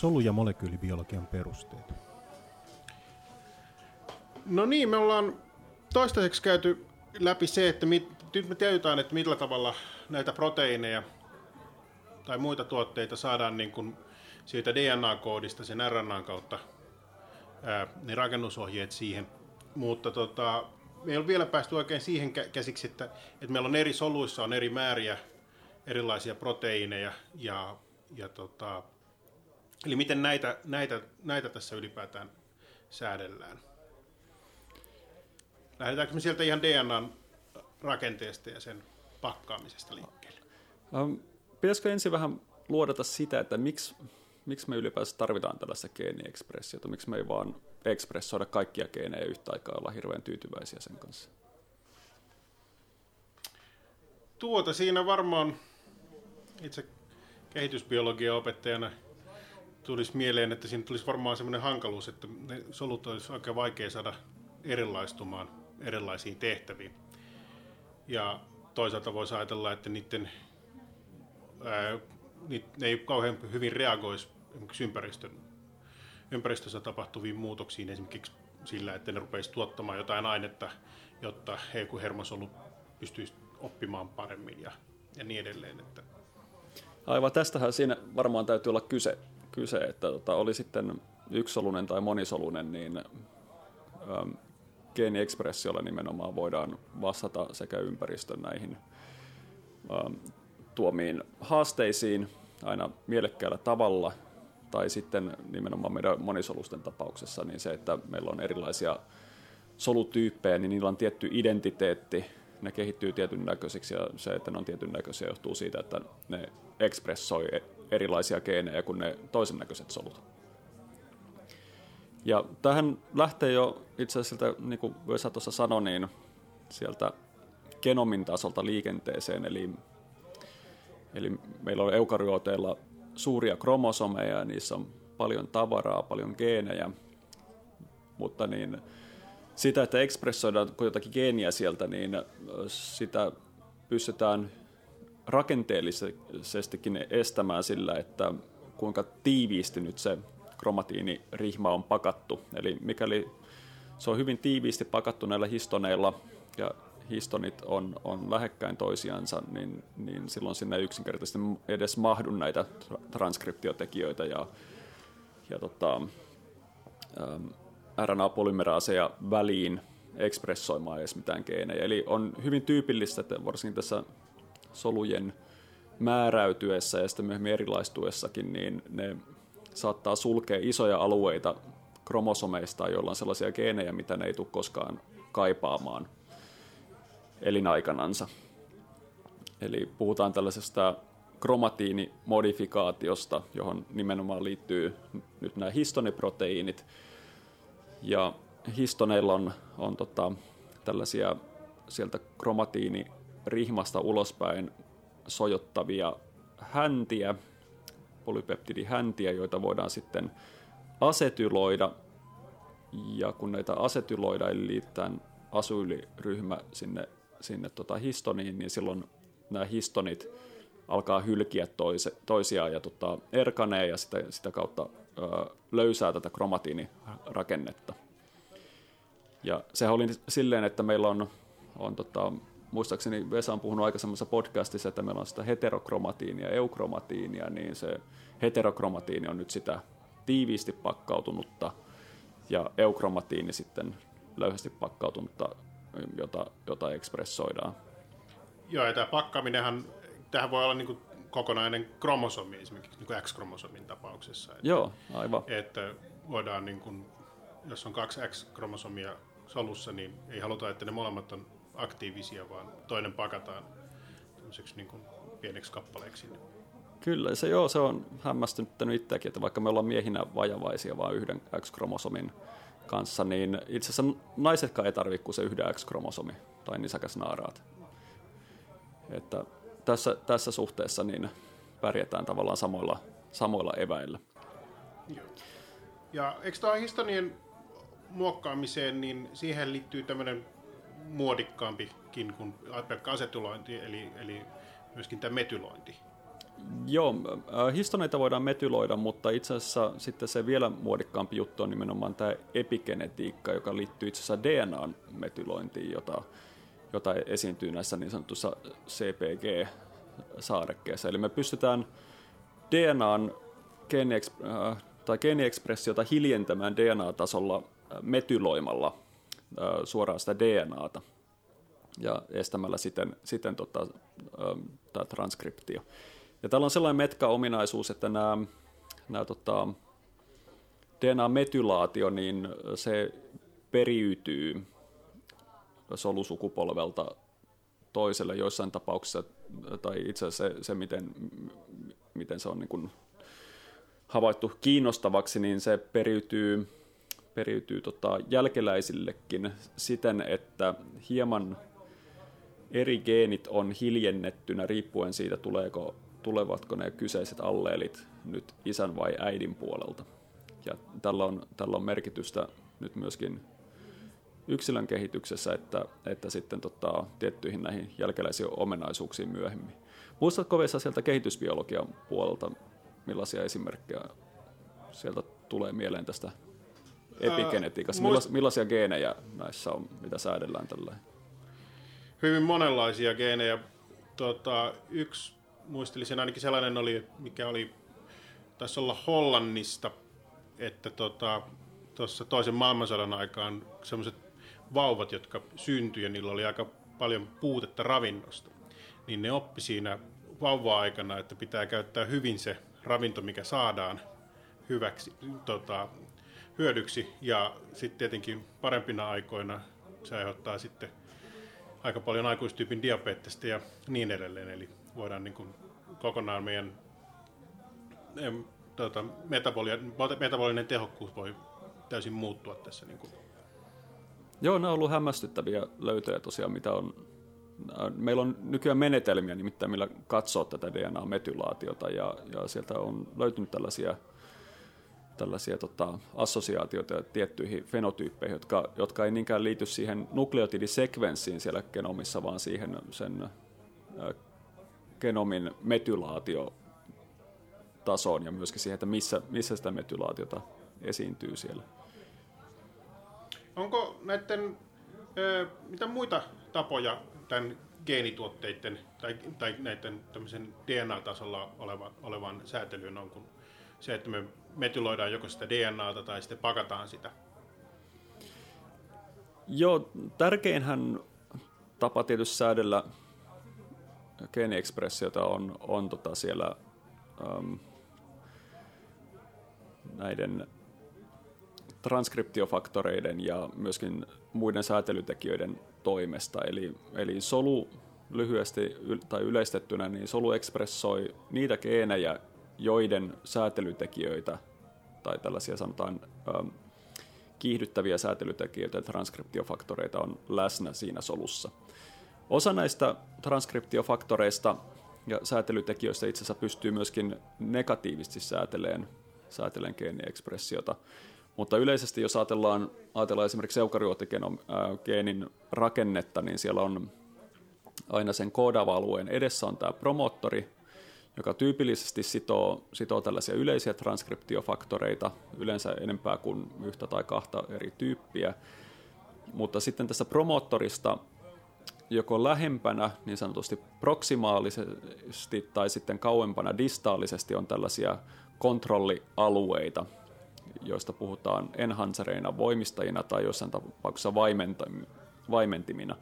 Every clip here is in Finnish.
solu- ja molekyylibiologian perusteet? No niin, me ollaan toistaiseksi käyty läpi se, että mit, nyt me tiedetään, että millä tavalla näitä proteiineja tai muita tuotteita saadaan niin kuin siitä DNA-koodista sen RNAn kautta ää, ne rakennusohjeet siihen. Mutta tota, me ei ole vielä päästy oikein siihen käsiksi, että, että meillä on eri soluissa on eri määriä erilaisia proteiineja ja, ja tota, eli miten näitä, näitä, näitä tässä ylipäätään säädellään. Lähdetäänkö me sieltä ihan DNAn rakenteesta ja sen pakkaamisesta liikkeelle? Um, pitäisikö ensin vähän luodata sitä, että miksi, miksi me ylipäänsä tarvitaan tällaista geeniekspressiota, miksi me ei vaan ekspressoida kaikkia geenejä yhtä aikaa olla hirveän tyytyväisiä sen kanssa? Tuota siinä varmaan itse kehitysbiologian opettajana tulisi mieleen, että siinä tulisi varmaan sellainen hankaluus, että ne solut olisi aika vaikea saada erilaistumaan erilaisiin tehtäviin. Ja toisaalta voisi ajatella, että niiden, ää, ne ei kauhean hyvin reagoisi ympäristön, ympäristössä tapahtuviin muutoksiin, esimerkiksi sillä, että ne rupeisi tuottamaan jotain ainetta, jotta hermosolut pystyisi oppimaan paremmin ja, ja niin edelleen. Että Aivan, tästähän siinä varmaan täytyy olla kyse, kyse että tota, oli sitten yksisolunen tai monisolunen, niin ähm, geeniekspressiolla nimenomaan voidaan vastata sekä ympäristön näihin ähm, tuomiin haasteisiin aina mielekkäällä tavalla, tai sitten nimenomaan meidän monisolusten tapauksessa niin se, että meillä on erilaisia solutyyppejä, niin niillä on tietty identiteetti, ne kehittyy tietyn näköisiksi ja se, että ne on tietyn näköisiä johtuu siitä, että ne ekspressoi erilaisia geenejä kuin ne toisen näköiset solut. Ja tähän lähtee jo itse asiassa, sieltä, niin kuin Vesa tuossa sanoi, niin sieltä genomin tasolta liikenteeseen, eli, eli meillä on eukaryooteilla suuria kromosomeja ja niissä on paljon tavaraa, paljon geenejä, mutta niin sitä, että ekspressoidaan jotakin geeniä sieltä, niin sitä pystytään rakenteellisestikin estämään sillä, että kuinka tiiviisti nyt se kromatiinirihma on pakattu. Eli mikäli se on hyvin tiiviisti pakattu näillä histoneilla ja histonit on, on lähekkäin toisiansa, niin, niin silloin sinne ei yksinkertaisesti edes mahdu näitä transkriptiotekijöitä ja, ja tota, RNA-polymeraaseja väliin ekspressoimaan edes mitään geenejä. Eli on hyvin tyypillistä, että varsinkin tässä solujen määräytyessä ja sitten myöhemmin erilaistuessakin, niin ne saattaa sulkea isoja alueita kromosomeista, joilla on sellaisia geenejä, mitä ne ei tule koskaan kaipaamaan elinaikanansa. Eli puhutaan tällaisesta kromatiinimodifikaatiosta, johon nimenomaan liittyy nyt nämä histoniproteiinit, ja histoneilla on, on tota, tällaisia sieltä kromatiinirihmasta ulospäin sojottavia häntiä, polypeptidihäntiä, joita voidaan sitten asetyloida. Ja kun näitä asetyloida, eli liitetään asyyliryhmä sinne, sinne tota histoniin, niin silloin nämä histonit alkaa hylkiä toise, toisiaan ja tota, erkanee ja sitä, sitä kautta ö, löysää tätä kromatiinirakennetta. Ja sehän oli silleen, että meillä on, on tota, muistaakseni Vesa on puhunut aikaisemmassa podcastissa, että meillä on sitä heterokromatiinia ja eukromatiinia, niin se heterokromatiini on nyt sitä tiiviisti pakkautunutta ja eukromatiini sitten löyhästi pakkautunutta, jota, jota ekspressoidaan. Joo, ja tämä pakkaaminenhan, tähän voi olla niin kokonainen kromosomi esimerkiksi niin X-kromosomin tapauksessa. Että, Joo, aivan. Että voidaan, niin kuin, jos on kaksi X-kromosomia solussa, niin ei haluta, että ne molemmat on aktiivisia, vaan toinen pakataan niin kuin pieneksi kappaleeksi. Kyllä, se, joo, se on hämmästynyt itseäkin, että vaikka me ollaan miehinä vajavaisia vain yhden X-kromosomin kanssa, niin itse asiassa naisetkaan ei tarvitse kuin se yhden X-kromosomi tai nisäkäsnaaraat. Että tässä, tässä suhteessa niin pärjätään tavallaan samoilla, samoilla eväillä. Joo. Ja eikö tuohon histonien muokkaamiseen, niin siihen liittyy tämmöinen muodikkaampikin kuin pelkkä asetulointi, eli, eli myöskin tämä metylointi. Joo, äh, histoneita voidaan metyloida, mutta itse asiassa sitten se vielä muodikkaampi juttu on nimenomaan tämä epigenetiikka, joka liittyy itse asiassa DNAn metylointiin, jota, jota esiintyy näissä niin sanotussa CPG-saarekkeissa. Eli me pystytään DNAn äh, geeniekspressiota hiljentämään DNA-tasolla metyloimalla suoraan sitä DNAta ja estämällä siten, siten tota, tämä transkriptio. Ja täällä on sellainen metka-ominaisuus, että nämä, nämä tota, DNA-metylaatio, niin se periytyy solusukupolvelta toiselle joissain tapauksissa, tai itse asiassa se, se miten, miten se on niin kuin havaittu kiinnostavaksi, niin se periytyy, periytyy tota jälkeläisillekin siten, että hieman eri geenit on hiljennettynä riippuen siitä, tuleeko, tulevatko ne kyseiset alleelit nyt isän vai äidin puolelta. Ja tällä on, tällä on merkitystä nyt myöskin yksilön kehityksessä, että, että sitten tota, tiettyihin näihin jälkeläisiin omenaisuuksiin myöhemmin. Muistatko Vesa sieltä kehitysbiologian puolelta, millaisia esimerkkejä sieltä tulee mieleen tästä epigenetiikasta? Millas, millaisia geenejä näissä on, mitä säädellään tällä? Hyvin monenlaisia geenejä. Tota, yksi muistelisin ainakin sellainen oli, mikä oli, taisi olla Hollannista, että tuossa tota, toisen maailmansodan aikaan sellaiset vauvat, jotka syntyi ja niillä oli aika paljon puutetta ravinnosta, niin ne oppi siinä vauva-aikana, että pitää käyttää hyvin se ravinto, mikä saadaan hyväksi, tota, hyödyksi. Ja sitten tietenkin parempina aikoina se aiheuttaa sitten aika paljon aikuistyypin diabetesta ja niin edelleen. Eli voidaan niin kuin kokonaan meidän em, tota, metabolinen tehokkuus voi täysin muuttua tässä. Niin kuin. Joo, ne on ollut hämmästyttäviä löytöjä tosiaan, mitä on Meillä on nykyään menetelmiä nimittäin, millä katsoo tätä DNA-metylaatiota ja, ja sieltä on löytynyt tällaisia, tällaisia tota, assosiaatioita tiettyihin fenotyyppeihin, jotka, jotka ei niinkään liity siihen nukleotidisekvenssiin siellä genomissa, vaan siihen sen genomin metylaatio tasoon ja myöskin siihen, että missä, missä sitä metylaatiota esiintyy siellä. Onko näiden, mitä muita tapoja tämän geenituotteiden tai, tai näiden DNA-tasolla oleva, olevan säätelyyn on kuin se, että me metyloidaan joko sitä DNAta tai sitten pakataan sitä? Joo, tärkeinhän tapa tietysti säädellä geeniekspressiota on, on tota siellä äm, näiden transkriptiofaktoreiden ja myöskin muiden säätelytekijöiden toimesta. Eli, eli solu lyhyesti tai yleistettynä, niin solu ekspressoi niitä geenejä, joiden säätelytekijöitä tai tällaisia sanotaan ähm, kiihdyttäviä säätelytekijöitä, transkriptiofaktoreita on läsnä siinä solussa. Osa näistä transkriptiofaktoreista ja säätelytekijöistä itse asiassa pystyy myöskin negatiivisesti sääteleen, sääteleen geeniekspressiota. Mutta yleisesti jos ajatellaan, ajatellaan esimerkiksi eukaryootigeenin rakennetta, niin siellä on aina sen koodaava alueen edessä on tämä promottori, joka tyypillisesti sitoo, sitoo tällaisia yleisiä transkriptiofaktoreita, yleensä enempää kuin yhtä tai kahta eri tyyppiä. Mutta sitten tässä promottorista joko lähempänä niin sanotusti proksimaalisesti tai sitten kauempana distaalisesti on tällaisia kontrollialueita, joista puhutaan enhancereina, voimistajina tai jossain tapauksessa vaimentimina.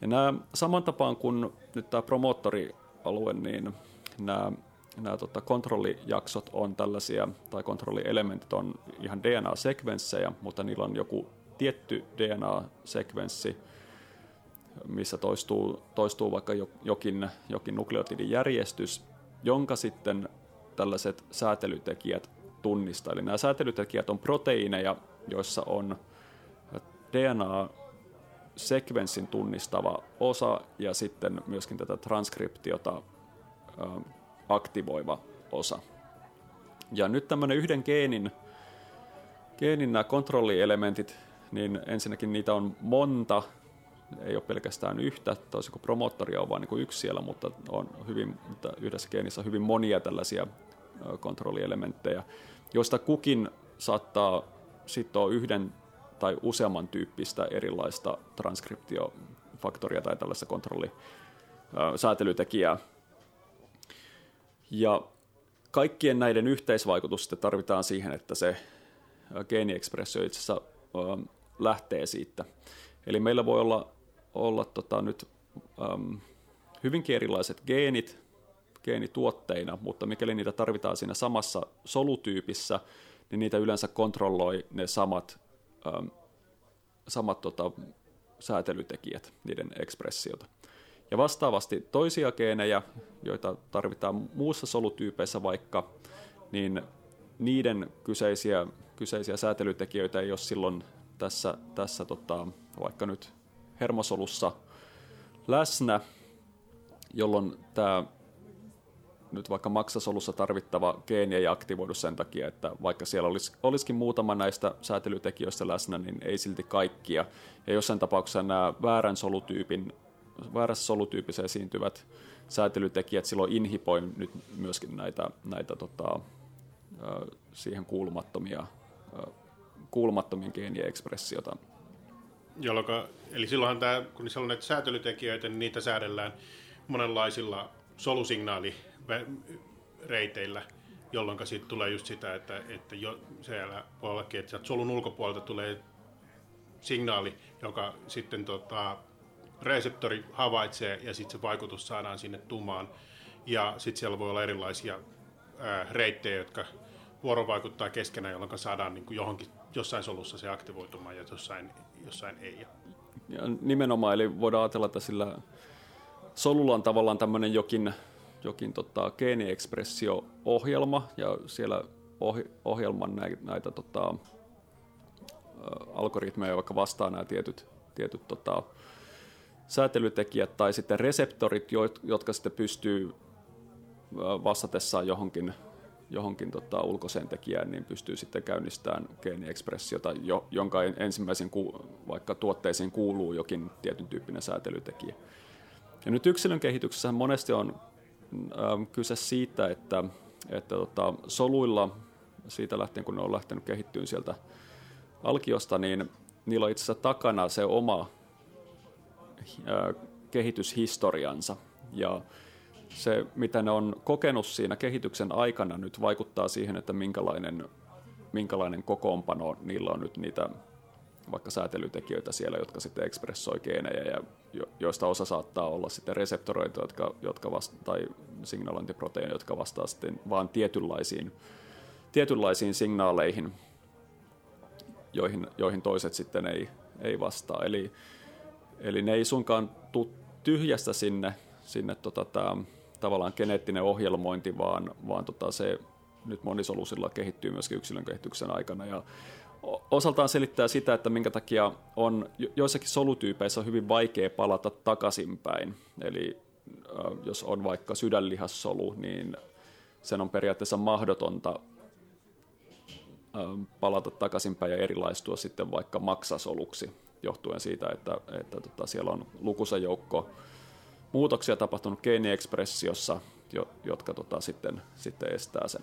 Ja nämä saman tapaan kuin nyt tämä promoottorialue, niin nämä, nämä tota, kontrollijaksot on tällaisia, tai kontrollielementit on ihan DNA-sekvenssejä, mutta niillä on joku tietty DNA-sekvenssi, missä toistuu, toistuu vaikka jokin, jokin nukleotidijärjestys, jonka sitten tällaiset säätelytekijät tunnistaa. Eli nämä säätelytekijät on proteiineja, joissa on DNA-sekvenssin tunnistava osa ja sitten myöskin tätä transkriptiota aktivoiva osa. Ja nyt tämmöinen yhden geenin, geenin nämä kontrollielementit, niin ensinnäkin niitä on monta, ei ole pelkästään yhtä, toisin kuin promottoria on vain niin yksi siellä, mutta on hyvin, yhdessä geenissä on hyvin monia tällaisia kontrollielementtejä, joista kukin saattaa sitoa yhden tai useamman tyyppistä erilaista transkriptiofaktoria tai tällaista kontrollisäätelytekijää. Ja kaikkien näiden yhteisvaikutusta tarvitaan siihen, että se geeniekspressio itse asiassa lähtee siitä. Eli meillä voi olla, olla tota, nyt äm, hyvinkin erilaiset geenit geenituotteina, mutta mikäli niitä tarvitaan siinä samassa solutyypissä, niin niitä yleensä kontrolloi ne samat, äm, samat tota, säätelytekijät, niiden ekspressiota. Ja vastaavasti toisia geenejä, joita tarvitaan muussa solutyypeissä vaikka, niin niiden kyseisiä, kyseisiä säätelytekijöitä ei ole silloin tässä, tässä tota, vaikka nyt hermosolussa läsnä, jolloin tämä nyt vaikka maksasolussa tarvittava geeni ei aktivoidu sen takia, että vaikka siellä olisi, olisikin muutama näistä säätelytekijöistä läsnä, niin ei silti kaikkia. Ja jossain tapauksessa nämä väärän solutyypin, väärässä solutyypissä esiintyvät säätelytekijät silloin inhipoi nyt myöskin näitä, näitä tota, siihen kuulumattomia, kuulumattomien geenien ekspressiota. Jolloin, eli silloinhan tämä, kun niissä on näitä säätelytekijöitä, niin niitä säädellään monenlaisilla solusignaalireiteillä, jolloin sitten tulee just sitä, että, että jo siellä voi ollakin, että solun ulkopuolelta tulee signaali, joka sitten tota, reseptori havaitsee ja sitten se vaikutus saadaan sinne tumaan. Ja sitten siellä voi olla erilaisia reittejä, jotka vuorovaikuttaa keskenään, jolloin saadaan niin kuin johonkin, jossain solussa se aktivoitumaan ja jossain, jossain ei. Ja nimenomaan, eli voidaan ajatella, että sillä solulla on tavallaan tämmöinen jokin, jokin tota, geeniekspressio-ohjelma, ja siellä ohi, ohjelman näitä, näitä tota, algoritmeja, vaikka vastaa nämä tietyt, tietyt tota, säätelytekijät tai sitten reseptorit, jotka sitten pystyy vastatessaan johonkin, johonkin tota, ulkoiseen tekijään, niin pystyy sitten käynnistämään geeniekspressiota, jo, jonka ensimmäisen ku, vaikka tuotteisiin kuuluu jokin tietyn tyyppinen säätelytekijä. Ja nyt yksilön kehityksessä monesti on kyse siitä, että, että tota, soluilla, siitä lähtien kun ne on lähtenyt kehittyyn sieltä alkiosta, niin niillä on itse asiassa takana se oma kehityshistoriansa. Ja se, mitä ne on kokenut siinä kehityksen aikana, nyt vaikuttaa siihen, että minkälainen, minkälainen kokoonpano niillä on nyt niitä vaikka säätelytekijöitä siellä, jotka sitten ekspressoi geenejä ja jo, joista osa saattaa olla sitten reseptoroita, jotka, jotka vasta, tai signalointiproteiineja, jotka vastaa sitten vaan tietynlaisiin, tietynlaisiin signaaleihin, joihin, joihin toiset sitten ei, ei vastaa. Eli, eli ne ei suinkaan tule tyhjästä sinne, sinne tota, tää, tavallaan geneettinen ohjelmointi, vaan, vaan tota, se nyt monisolusilla kehittyy myöskin yksilön kehityksen aikana. Ja osaltaan selittää sitä, että minkä takia on joissakin solutyypeissä on hyvin vaikea palata takaisinpäin. Eli jos on vaikka sydänlihassolu, niin sen on periaatteessa mahdotonta palata takaisinpäin ja erilaistua sitten vaikka maksasoluksi, johtuen siitä, että, että tota, siellä on lukuisa joukko muutoksia tapahtunut geeniekspressiossa, jotka tota, sitten, sitten estää sen.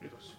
Kiitos.